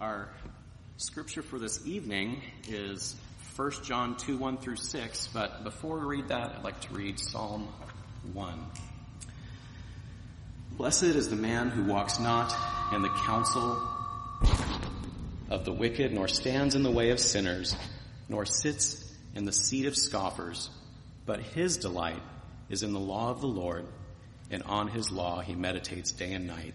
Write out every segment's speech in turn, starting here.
Our scripture for this evening is 1 John 2 1 through 6, but before we read that, I'd like to read Psalm 1. Blessed is the man who walks not in the counsel of the wicked, nor stands in the way of sinners, nor sits in the seat of scoffers, but his delight is in the law of the Lord, and on his law he meditates day and night.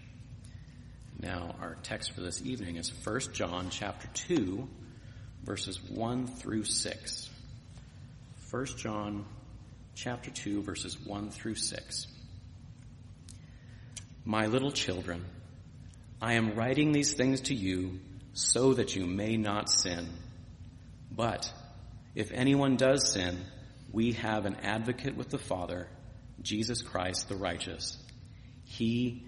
Now, our text for this evening is 1 John chapter 2, verses 1 through 6. 1 John chapter 2, verses 1 through 6. My little children, I am writing these things to you so that you may not sin. But if anyone does sin, we have an advocate with the Father, Jesus Christ the righteous. He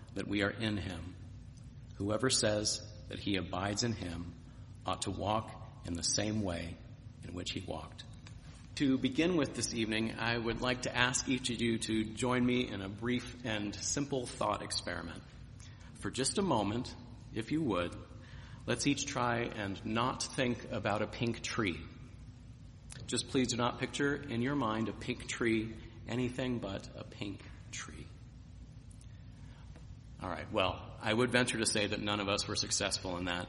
that we are in him. Whoever says that he abides in him ought to walk in the same way in which he walked. To begin with this evening, I would like to ask each of you to join me in a brief and simple thought experiment. For just a moment, if you would, let's each try and not think about a pink tree. Just please do not picture in your mind a pink tree, anything but a pink. All right, well, I would venture to say that none of us were successful in that.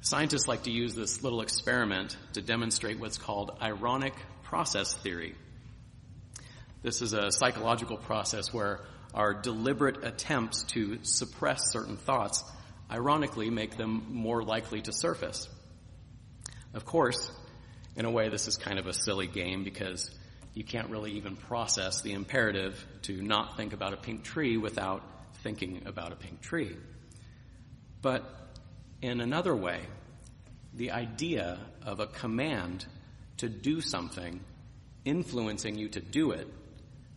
Scientists like to use this little experiment to demonstrate what's called ironic process theory. This is a psychological process where our deliberate attempts to suppress certain thoughts ironically make them more likely to surface. Of course, in a way, this is kind of a silly game because you can't really even process the imperative to not think about a pink tree without thinking about a pink tree. But in another way, the idea of a command to do something influencing you to do it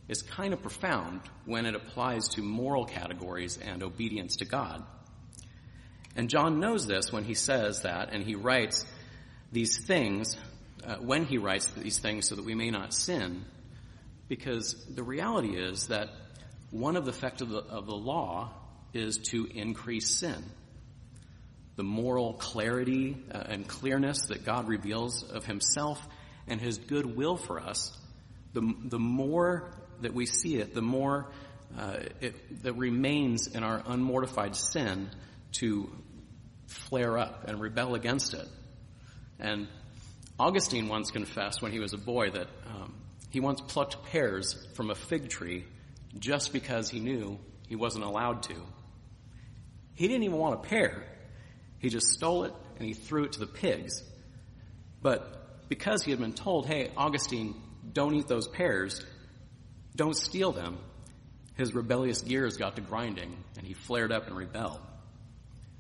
is kind of profound when it applies to moral categories and obedience to God. And John knows this when he says that, and he writes these things, uh, when he writes these things so that we may not sin, because the reality is that one of the effects of the, of the law is to increase sin. The moral clarity uh, and clearness that God reveals of himself and his good will for us, the, the more that we see it, the more uh, it, that remains in our unmortified sin to flare up and rebel against it. And Augustine once confessed when he was a boy that um, he once plucked pears from a fig tree just because he knew he wasn't allowed to. He didn't even want a pear. He just stole it and he threw it to the pigs. But because he had been told, hey, Augustine, don't eat those pears, don't steal them, his rebellious gears got to grinding and he flared up and rebelled.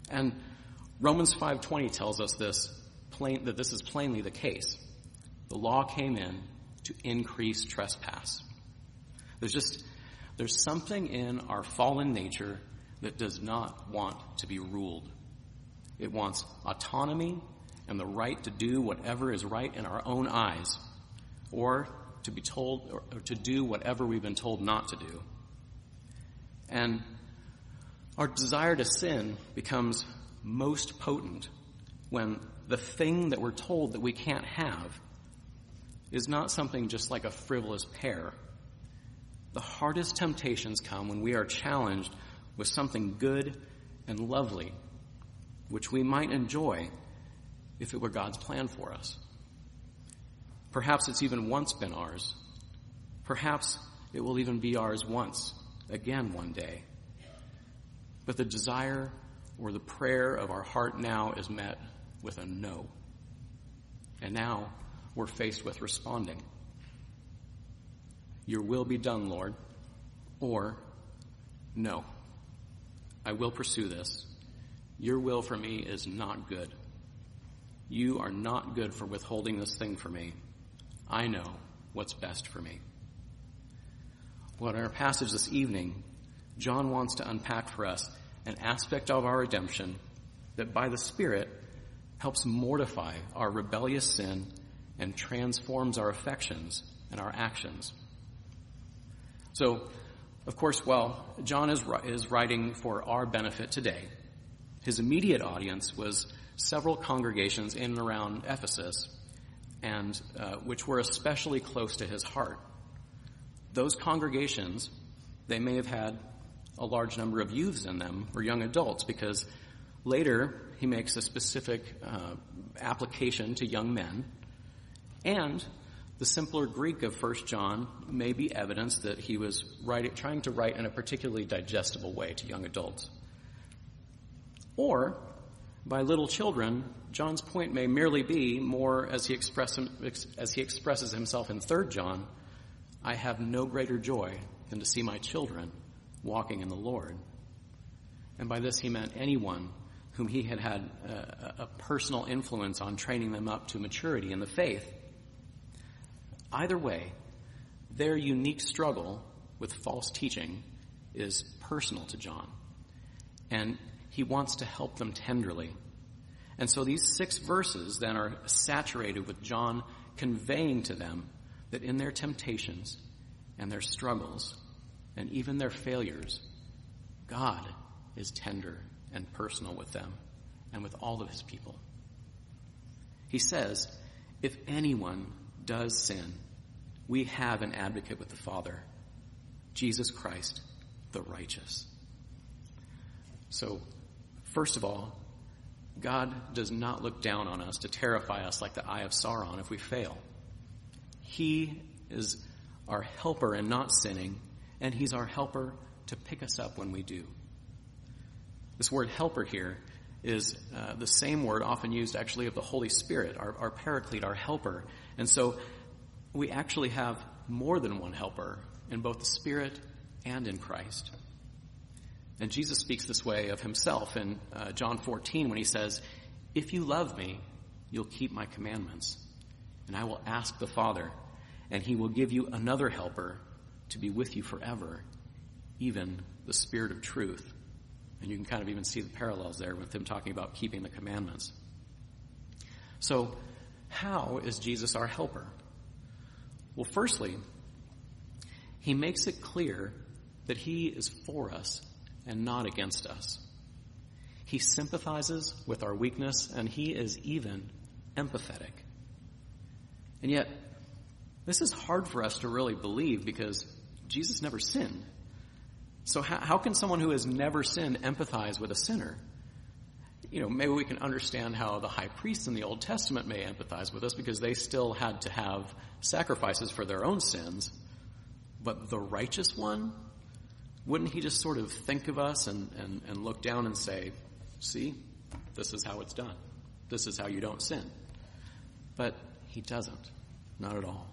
And Romans 5:20 tells us this plain, that this is plainly the case. The law came in to increase trespass. There's just there's something in our fallen nature that does not want to be ruled. It wants autonomy and the right to do whatever is right in our own eyes, or to be told, or, to do whatever we've been told not to do. And our desire to sin becomes most potent when the thing that we're told that we can't have is not something just like a frivolous pear the hardest temptations come when we are challenged with something good and lovely, which we might enjoy, if it were God's plan for us. Perhaps it's even once been ours. Perhaps it will even be ours once, again one day. But the desire or the prayer of our heart now is met with a no. And now we're faced with responding. Your will be done, Lord. Or, no, I will pursue this. Your will for me is not good. You are not good for withholding this thing for me. I know what's best for me. Well, in our passage this evening, John wants to unpack for us an aspect of our redemption that by the Spirit helps mortify our rebellious sin and transforms our affections and our actions. So, of course, while John is, is writing for our benefit today, his immediate audience was several congregations in and around Ephesus, and uh, which were especially close to his heart. Those congregations, they may have had a large number of youths in them or young adults, because later he makes a specific uh, application to young men, and the simpler Greek of 1 John may be evidence that he was writing, trying to write in a particularly digestible way to young adults. Or, by little children, John's point may merely be more as he, express, as he expresses himself in 3 John, I have no greater joy than to see my children walking in the Lord. And by this he meant anyone whom he had had a, a personal influence on training them up to maturity in the faith Either way, their unique struggle with false teaching is personal to John. And he wants to help them tenderly. And so these six verses then are saturated with John conveying to them that in their temptations and their struggles and even their failures, God is tender and personal with them and with all of his people. He says, if anyone does sin, we have an advocate with the Father, Jesus Christ, the righteous. So, first of all, God does not look down on us to terrify us like the eye of Sauron if we fail. He is our helper in not sinning, and He's our helper to pick us up when we do. This word helper here is uh, the same word often used actually of the Holy Spirit, our, our paraclete, our helper. And so we actually have more than one helper in both the Spirit and in Christ. And Jesus speaks this way of himself in uh, John 14 when he says, If you love me, you'll keep my commandments. And I will ask the Father, and he will give you another helper to be with you forever, even the Spirit of truth. And you can kind of even see the parallels there with him talking about keeping the commandments. So, how is Jesus our helper? Well, firstly, he makes it clear that he is for us and not against us. He sympathizes with our weakness and he is even empathetic. And yet, this is hard for us to really believe because Jesus never sinned. So how, how, can someone who has never sinned empathize with a sinner? You know, maybe we can understand how the high priests in the Old Testament may empathize with us because they still had to have sacrifices for their own sins. But the righteous one, wouldn't he just sort of think of us and, and, and look down and say, see, this is how it's done. This is how you don't sin. But he doesn't. Not at all.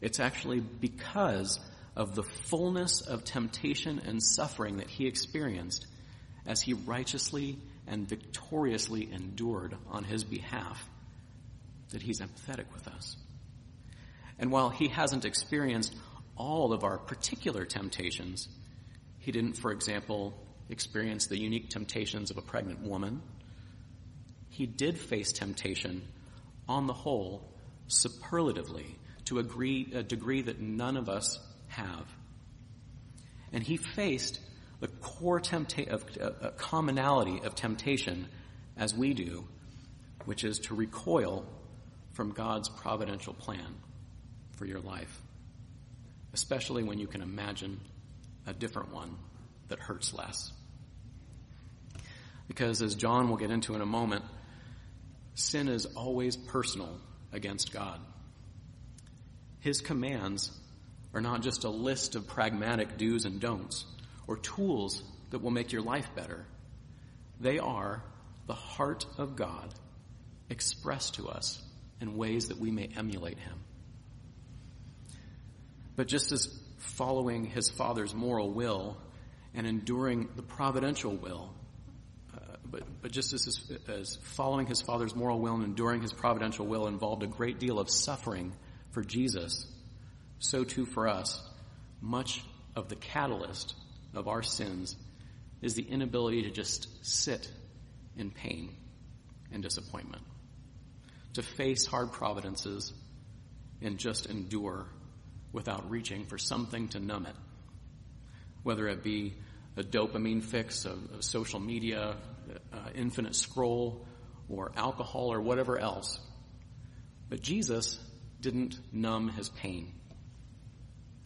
It's actually because of the fullness of temptation and suffering that he experienced as he righteously and victoriously endured on his behalf that he's empathetic with us. And while he hasn't experienced all of our particular temptations, he didn't, for example, experience the unique temptations of a pregnant woman. He did face temptation, on the whole, superlatively, to a degree, that none of us have. And he faced the core tempta- of, uh, commonality of temptation as we do, which is to recoil from God's providential plan for your life, especially when you can imagine a different one that hurts less. Because as John will get into in a moment, sin is always personal against God. His commands are not just a list of pragmatic do's and don'ts or tools that will make your life better. They are the heart of God expressed to us in ways that we may emulate Him. But just as following His Father's moral will and enduring the providential will, uh, but, but just as, as following His Father's moral will and enduring His providential will involved a great deal of suffering for Jesus, so too for us, much of the catalyst of our sins is the inability to just sit in pain and disappointment, to face hard providences and just endure without reaching for something to numb it, whether it be a dopamine fix of, of social media, uh, infinite scroll, or alcohol, or whatever else. But Jesus didn't numb his pain.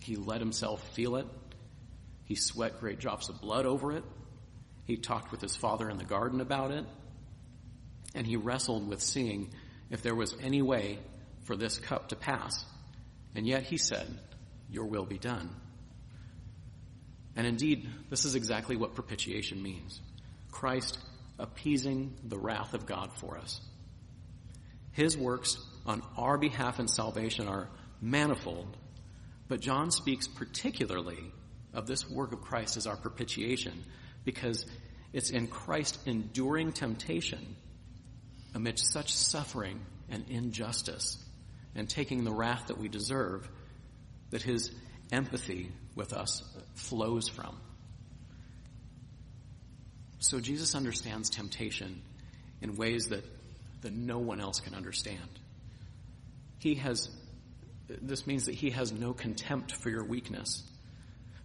He let himself feel it. He sweat great drops of blood over it. He talked with his father in the garden about it. And he wrestled with seeing if there was any way for this cup to pass. And yet he said, Your will be done. And indeed, this is exactly what propitiation means Christ appeasing the wrath of God for us. His works on our behalf in salvation are manifold but John speaks particularly of this work of Christ as our propitiation because it's in Christ enduring temptation amidst such suffering and injustice and taking the wrath that we deserve that his empathy with us flows from. So Jesus understands temptation in ways that, that no one else can understand. He has this means that he has no contempt for your weakness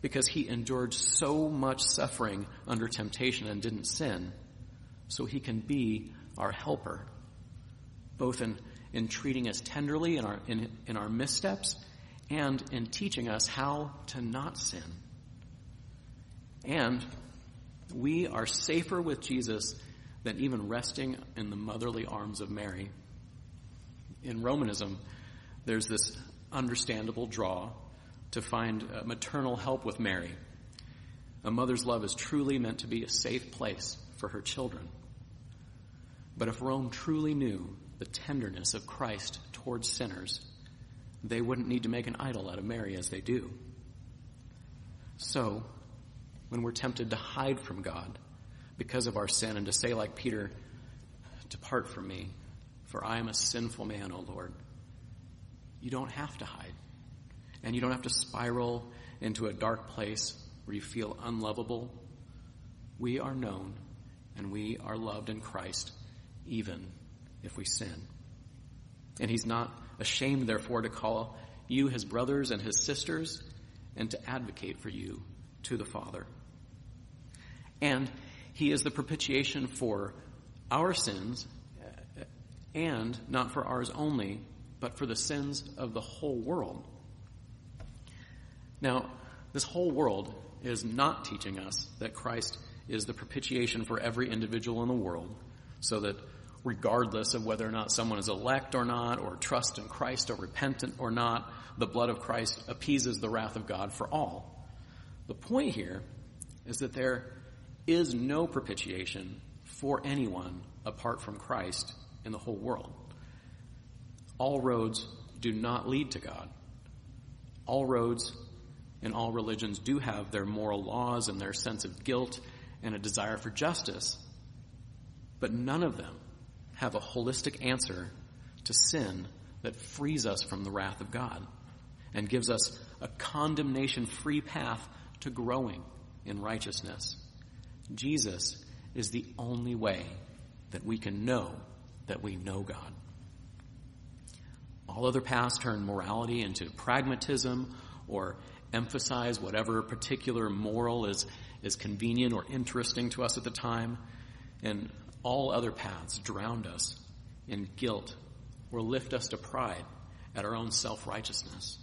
because he endured so much suffering under temptation and didn't sin, so he can be our helper, both in, in treating us tenderly in our, in, in our missteps and in teaching us how to not sin. And we are safer with Jesus than even resting in the motherly arms of Mary. In Romanism, there's this understandable draw to find uh, maternal help with Mary. A mother's love is truly meant to be a safe place for her children. But if Rome truly knew the tenderness of Christ towards sinners, they wouldn't need to make an idol out of Mary as they do. So, when we're tempted to hide from God because of our sin and to say, like Peter, Depart from me, for I am a sinful man, O Lord you don't have to hide. And you don't have to spiral into a dark place where you feel unlovable. We are known and we are loved in Christ even if we sin. And he's not ashamed, therefore, to call you his brothers and his sisters and to advocate for you to the Father. And he is the propitiation for our sins and not for ours only, but for the sins of the whole world. Now, this whole world is not teaching us that Christ is the propitiation for every individual in the world, so that regardless of whether or not someone is elect or not, or trust in Christ or repentant or not, the blood of Christ appeases the wrath of God for all. The point here is that there is no propitiation for anyone apart from Christ in the whole world all roads do not lead to God. All roads and all religions do have their moral laws and their sense of guilt and a desire for justice, but none of them have a holistic answer to sin that frees us from the wrath of God and gives us a condemnation free path to growing in righteousness. Jesus is the only way that we can know that we know God. All other paths turn morality into pragmatism or emphasize whatever particular moral is, is convenient or interesting to us at the time. And all other paths drown us in guilt or lift us to pride at our own self righteousness.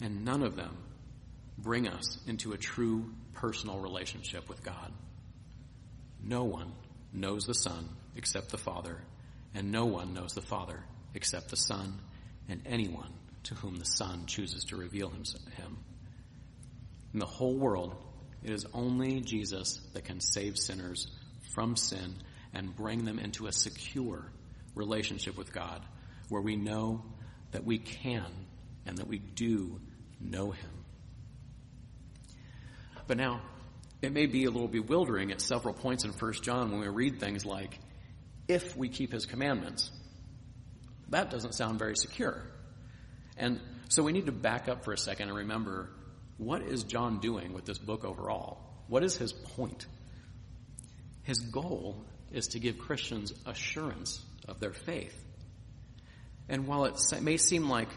And none of them bring us into a true personal relationship with God. No one knows the Son except the Father, and no one knows the Father except the Son and anyone to whom the Son chooses to reveal him. In the whole world, it is only Jesus that can save sinners from sin and bring them into a secure relationship with God where we know that we can and that we do know Him. But now, it may be a little bewildering at several points in 1 John when we read things like, if we keep His commandments. That doesn't sound very secure. And so we need to back up for a second and remember what is John doing with this book overall? What is his point? His goal is to give Christians assurance of their faith. And while it may seem like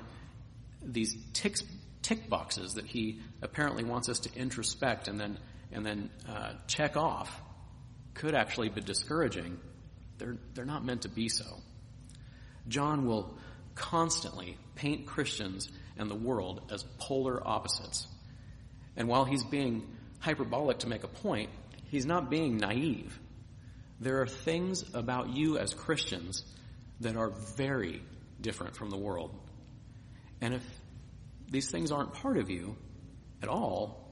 these tick, tick boxes that he apparently wants us to introspect and then and then uh, check off could actually be discouraging, they're they're not meant to be so. John will constantly paint Christians and the world as polar opposites. And while he's being hyperbolic to make a point, he's not being naive. There are things about you as Christians that are very different from the world. And if these things aren't part of you at all,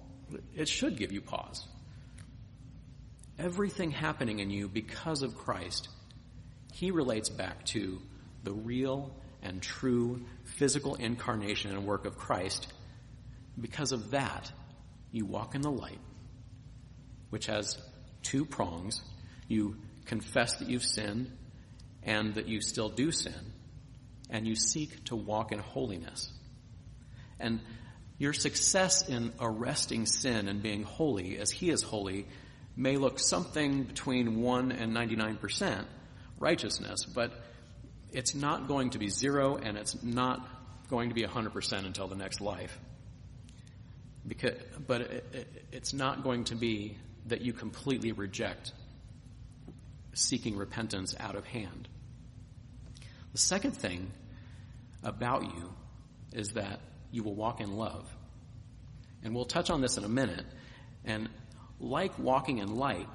it should give you pause. Everything happening in you because of Christ, he relates back to the real and true physical incarnation and work of Christ. Because of that, you walk in the light, which has two prongs you confess that you've sinned and that you still do sin, and you seek to walk in holiness. And your success in arresting sin and being holy as He is holy may look something between 1 and 99% righteousness, but it's not going to be zero and it's not going to be 100% until the next life. Because, but it, it, it's not going to be that you completely reject seeking repentance out of hand. The second thing about you is that you will walk in love. And we'll touch on this in a minute. And like walking in light,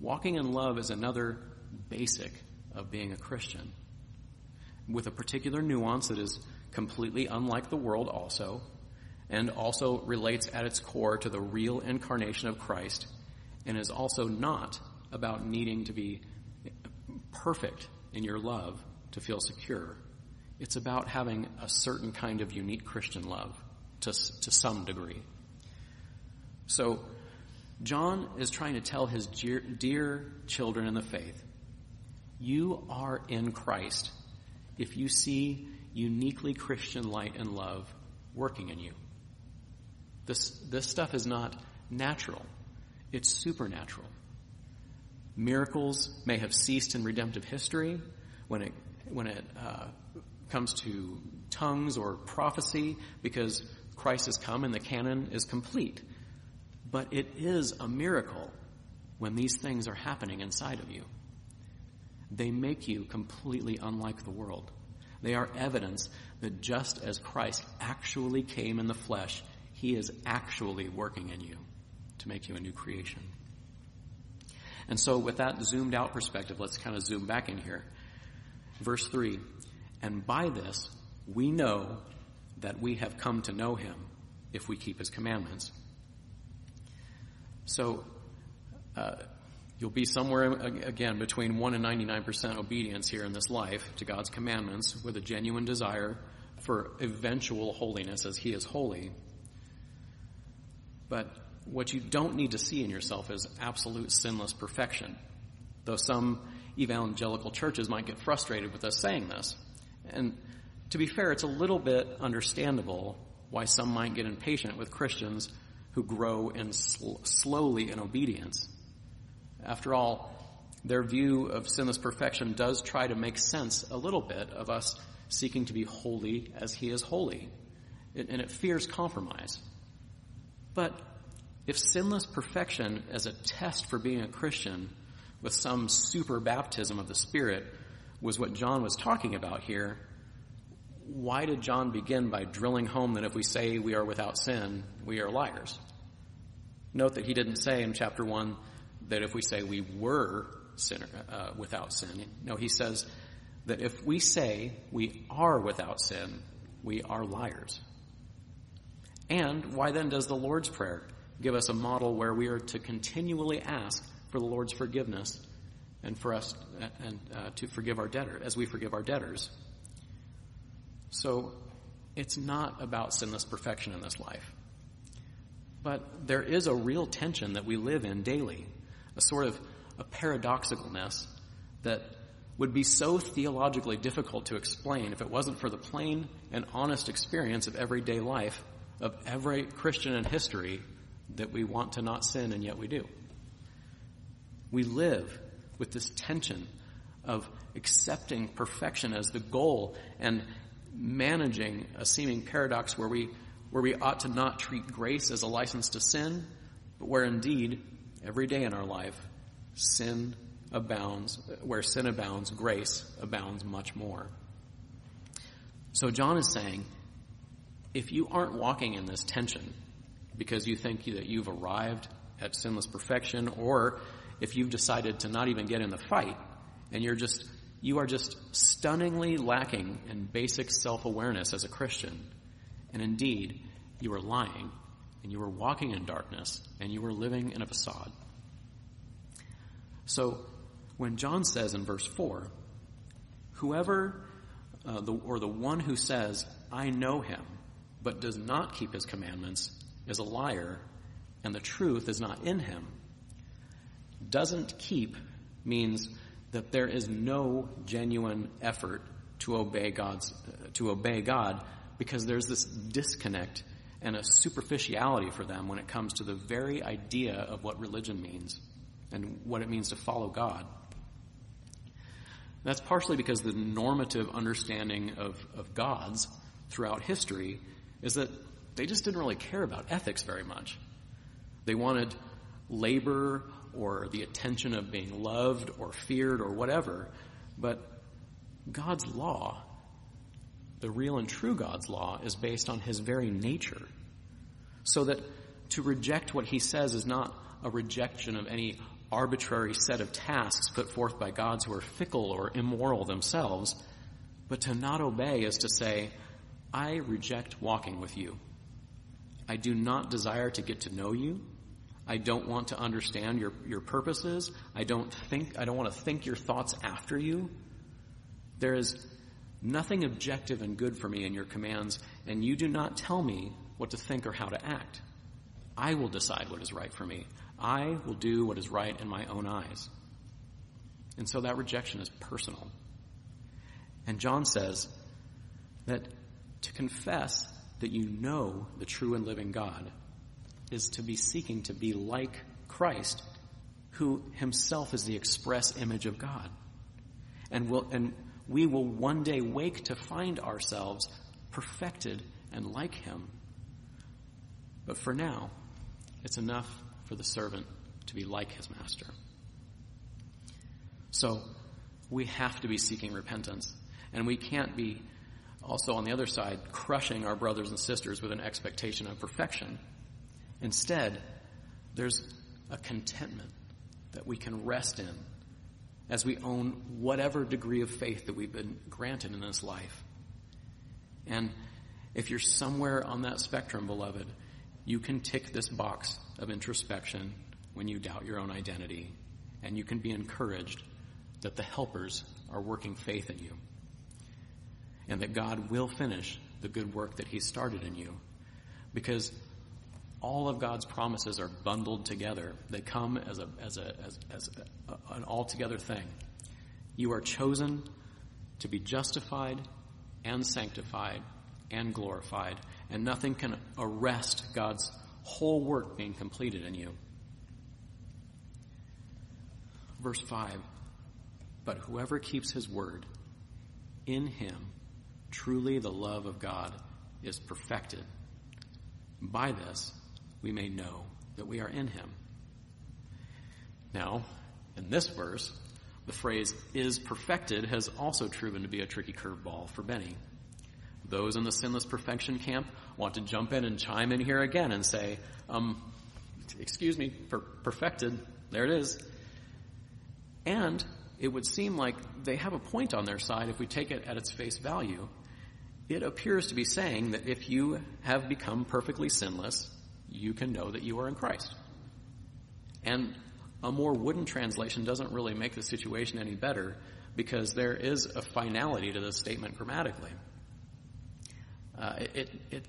walking in love is another basic of being a Christian with a particular nuance that is completely unlike the world also and also relates at its core to the real incarnation of Christ and is also not about needing to be perfect in your love to feel secure. It's about having a certain kind of unique Christian love to, to some degree. So, John is trying to tell his dear, dear children in the faith, you are in Christ if you see uniquely Christian light and love working in you. This, this stuff is not natural. It's supernatural. Miracles may have ceased in redemptive history when it, when it uh, comes to tongues or prophecy because Christ has come and the canon is complete. But it is a miracle when these things are happening inside of you. They make you completely unlike the world. They are evidence that just as Christ actually came in the flesh, he is actually working in you to make you a new creation. And so with that zoomed out perspective, let's kind of zoom back in here. Verse 3, and by this we know that we have come to know him if we keep his commandments. So, uh, you'll be somewhere again between 1 and 99% obedience here in this life to God's commandments with a genuine desire for eventual holiness as he is holy. But what you don't need to see in yourself is absolute sinless perfection. Though some evangelical churches might get frustrated with us saying this. And to be fair, it's a little bit understandable why some might get impatient with Christians who grow in sl- slowly in obedience. After all, their view of sinless perfection does try to make sense a little bit of us seeking to be holy as he is holy. And it fears compromise. But if sinless perfection as a test for being a Christian with some super baptism of the Spirit was what John was talking about here, why did John begin by drilling home that if we say we are without sin, we are liars? Note that he didn't say in chapter 1 that if we say we were sinner, uh, without sin. No, he says that if we say we are without sin, we are liars. And why then does the Lord's Prayer give us a model where we are to continually ask for the Lord's forgiveness and for us and uh, to forgive our debtor as we forgive our debtors? So it's not about sinless perfection in this life. But there is a real tension that we live in daily, a sort of a paradoxicalness that would be so theologically difficult to explain if it wasn't for the plain and honest experience of everyday life of every Christian in history that we want to not sin and yet we do. We live with this tension of accepting perfection as the goal and managing a seeming paradox where we where we ought to not treat grace as a license to sin, but where indeed every day in our life sin abounds, where sin abounds, grace abounds much more. So John is saying, if you aren't walking in this tension because you think that you've arrived at sinless perfection, or if you've decided to not even get in the fight and you're just you are just stunningly lacking in basic self-awareness as a Christian. And indeed, you are lying and you were walking in darkness and you were living in a facade. So, when John says in verse 4, whoever, uh, the, or the one who says, I know him, but does not keep his commandments, is a liar, and the truth is not in him. Doesn't keep means that there is no genuine effort to obey God's uh, to obey God because there's this disconnect and a superficiality for them when it comes to the very idea of what religion means and what it means to follow God. That's partially because the normative understanding of, of gods throughout history is that they just didn't really care about ethics very much. They wanted labor or the attention of being loved or feared or whatever. But God's law, the real and true God's law, is based on his very nature. So that to reject what he says is not a rejection of any arbitrary set of tasks put forth by gods who are fickle or immoral themselves, but to not obey is to say, I reject walking with you. I do not desire to get to know you. I don't want to understand your, your purposes. I don't think, I don't want to think your thoughts after you. There is nothing objective and good for me in your commands, and you do not tell me what to think or how to act. I will decide what is right for me. I will do what is right in my own eyes. And so that rejection is personal. And John says that to confess that you know the true and living God is to be seeking to be like Christ, who himself is the express image of God. And, will, and we will one day wake to find ourselves perfected and like him. But for now, it's enough for the servant to be like his master. So, we have to be seeking repentance. And we can't be also on the other side crushing our brothers and sisters with an expectation of perfection. Instead, there's a contentment that we can rest in as we own whatever degree of faith that we've been granted in this life. And if you're somewhere on that spectrum, beloved, you can tick this box of introspection when you doubt your own identity, and you can be encouraged that the helpers are working faith in you, and that God will finish the good work that He started in you. Because all of God's promises are bundled together. They come as a as a as, as a, an altogether thing. You are chosen to be justified and sanctified and glorified, and nothing can arrest God's whole work being completed in you. Verse 5 But whoever keeps his word, in him truly the love of God is perfected. By this, we may know that we are in him. Now, in this verse, the phrase is perfected has also proven to be a tricky curveball for Benny. Those in the sinless perfection camp want to jump in and chime in here again and say, um, excuse me, per- perfected, there it is. And it would seem like they have a point on their side if we take it at its face value. It appears to be saying that if you have become perfectly sinless, you can know that you are in Christ. And a more wooden translation doesn't really make the situation any better because there is a finality to this statement grammatically. Uh, it, it,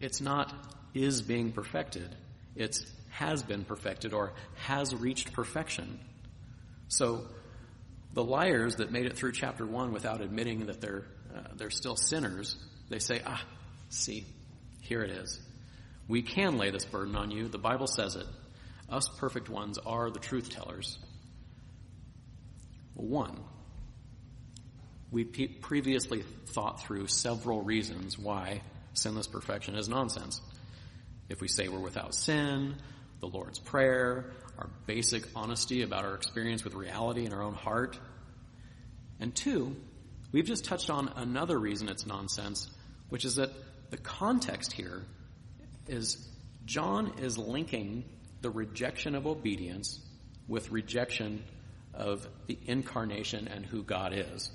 it's not is being perfected. It's has been perfected or has reached perfection. So the liars that made it through chapter one without admitting that they're uh, they're still sinners, they say, "Ah, see, here it is. We can lay this burden on you. The Bible says it. Us perfect ones are the truth tellers." One, we previously thought through several reasons why sinless perfection is nonsense. If we say we're without sin, the Lord's Prayer, our basic honesty about our experience with reality in our own heart. And two, we've just touched on another reason it's nonsense, which is that the context here is John is linking the rejection of obedience with rejection of the incarnation and who God is.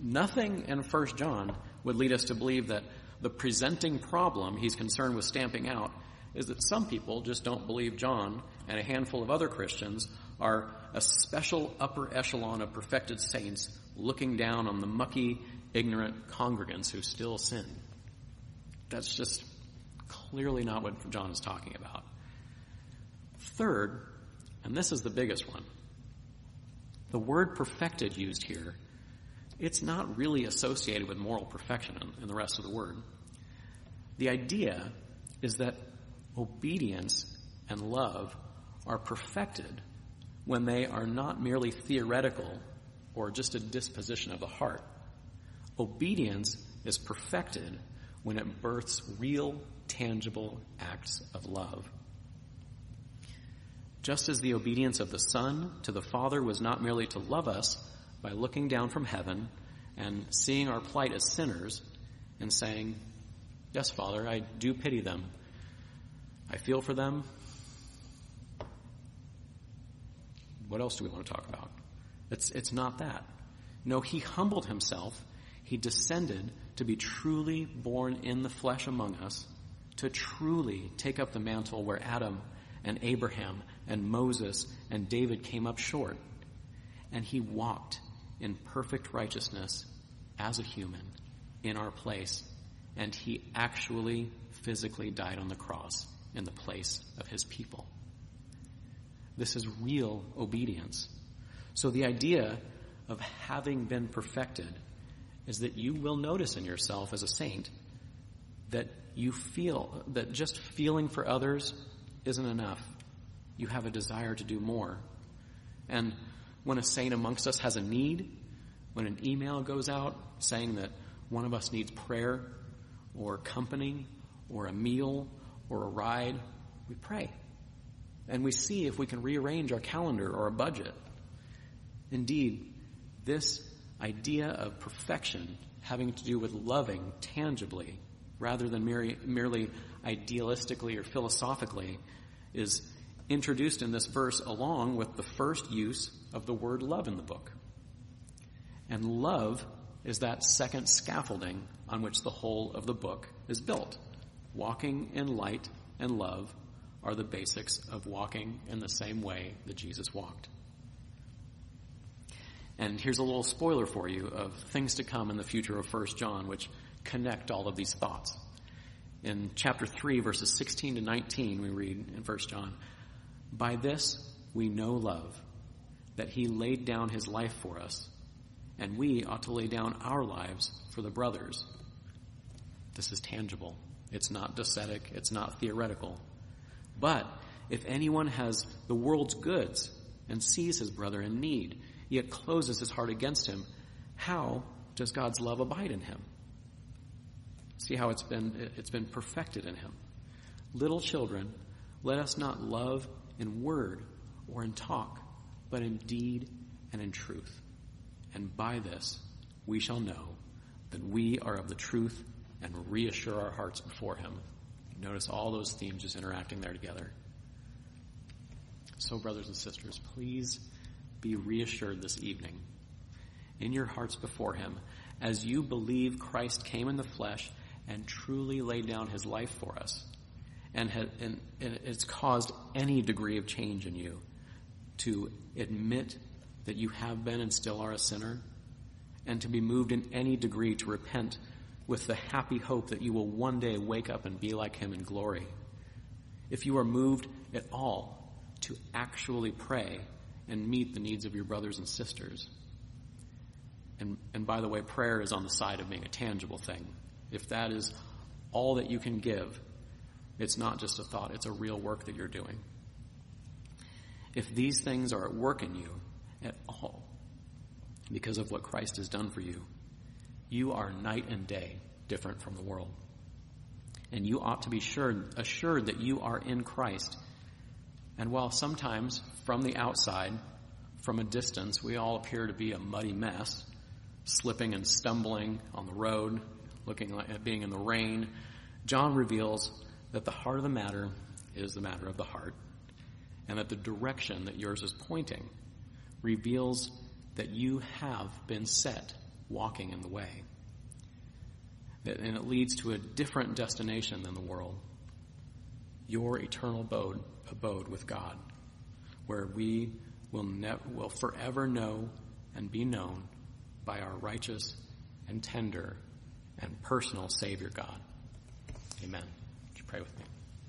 Nothing in 1 John would lead us to believe that the presenting problem he's concerned with stamping out is that some people just don't believe John and a handful of other Christians are a special upper echelon of perfected saints looking down on the mucky, ignorant congregants who still sin. That's just clearly not what John is talking about. Third, and this is the biggest one, the word perfected used here, it's not really associated with moral perfection in, in the rest of the word. The idea is that obedience and love are perfected when they are not merely theoretical or just a disposition of the heart. Obedience is perfected when it births real, tangible acts of love. Just as the obedience of the Son to the Father was not merely to love us by looking down from heaven and seeing our plight as sinners and saying, Yes, Father, I do pity them. I feel for them. What else do we want to talk about? It's, it's not that. No, he humbled himself. He descended to be truly born in the flesh among us, to truly take up the mantle where Adam and Abraham and Moses and David came up short. And he walked in perfect righteousness as a human in our place. And he actually physically died on the cross in the place of his people. This is real obedience. So the idea of having been perfected is that you will notice in yourself as a saint that you feel that just feeling for others isn't enough. You have a desire to do more. And when a saint amongst us has a need, when an email goes out saying that one of us needs prayer or company or a meal or a ride, we pray. And we see if we can rearrange our calendar or a budget. Indeed, this idea of perfection having to do with loving tangibly rather than merely idealistically or philosophically is introduced in this verse along with the first use of the word love in the book. And love is that second scaffolding on which the whole of the book is built. Walking in light and love are the basics of walking in the same way that Jesus walked. And here's a little spoiler for you of things to come in the future of 1 John, which connect all of these thoughts. In chapter 3, verses 16 to 19, we read in 1 John, By this we know love, that he laid down his life for us, and we ought to lay down our lives for the brothers. This is tangible. It's not docetic. It's not theoretical. But if anyone has the world's goods and sees his brother in need, yet closes his heart against him, how does God's love abide in him? See how it's been, it's been perfected in him. Little children, let us not love in word or in talk, but in deed and in truth. And by this we shall know that we are of the truth and reassure our hearts before Him. Notice all those themes just interacting there together. So, brothers and sisters, please be reassured this evening in your hearts before Him as you believe Christ came in the flesh and truly laid down His life for us. And, and, and it's caused any degree of change in you to admit that you have been and still are a sinner, and to be moved in any degree to repent with the happy hope that you will one day wake up and be like Him in glory. If you are moved at all to actually pray and meet the needs of your brothers and sisters. And, and by the way, prayer is on the side of being a tangible thing. If that is all that you can give, it's not just a thought, it's a real work that you're doing. If these things are at work in you at all, because of what Christ has done for you, you are night and day different from the world. And you ought to be sure, assured that you are in Christ. And while sometimes from the outside, from a distance, we all appear to be a muddy mess, slipping and stumbling on the road, looking like being in the rain, John reveals that the heart of the matter is the matter of the heart, and that the direction that yours is pointing reveals that you have been set walking in the way. And it leads to a different destination than the world. Your eternal abode, abode with God, where we will, ne- will forever know and be known by our righteous and tender and personal Savior God. Amen. Would you pray with me?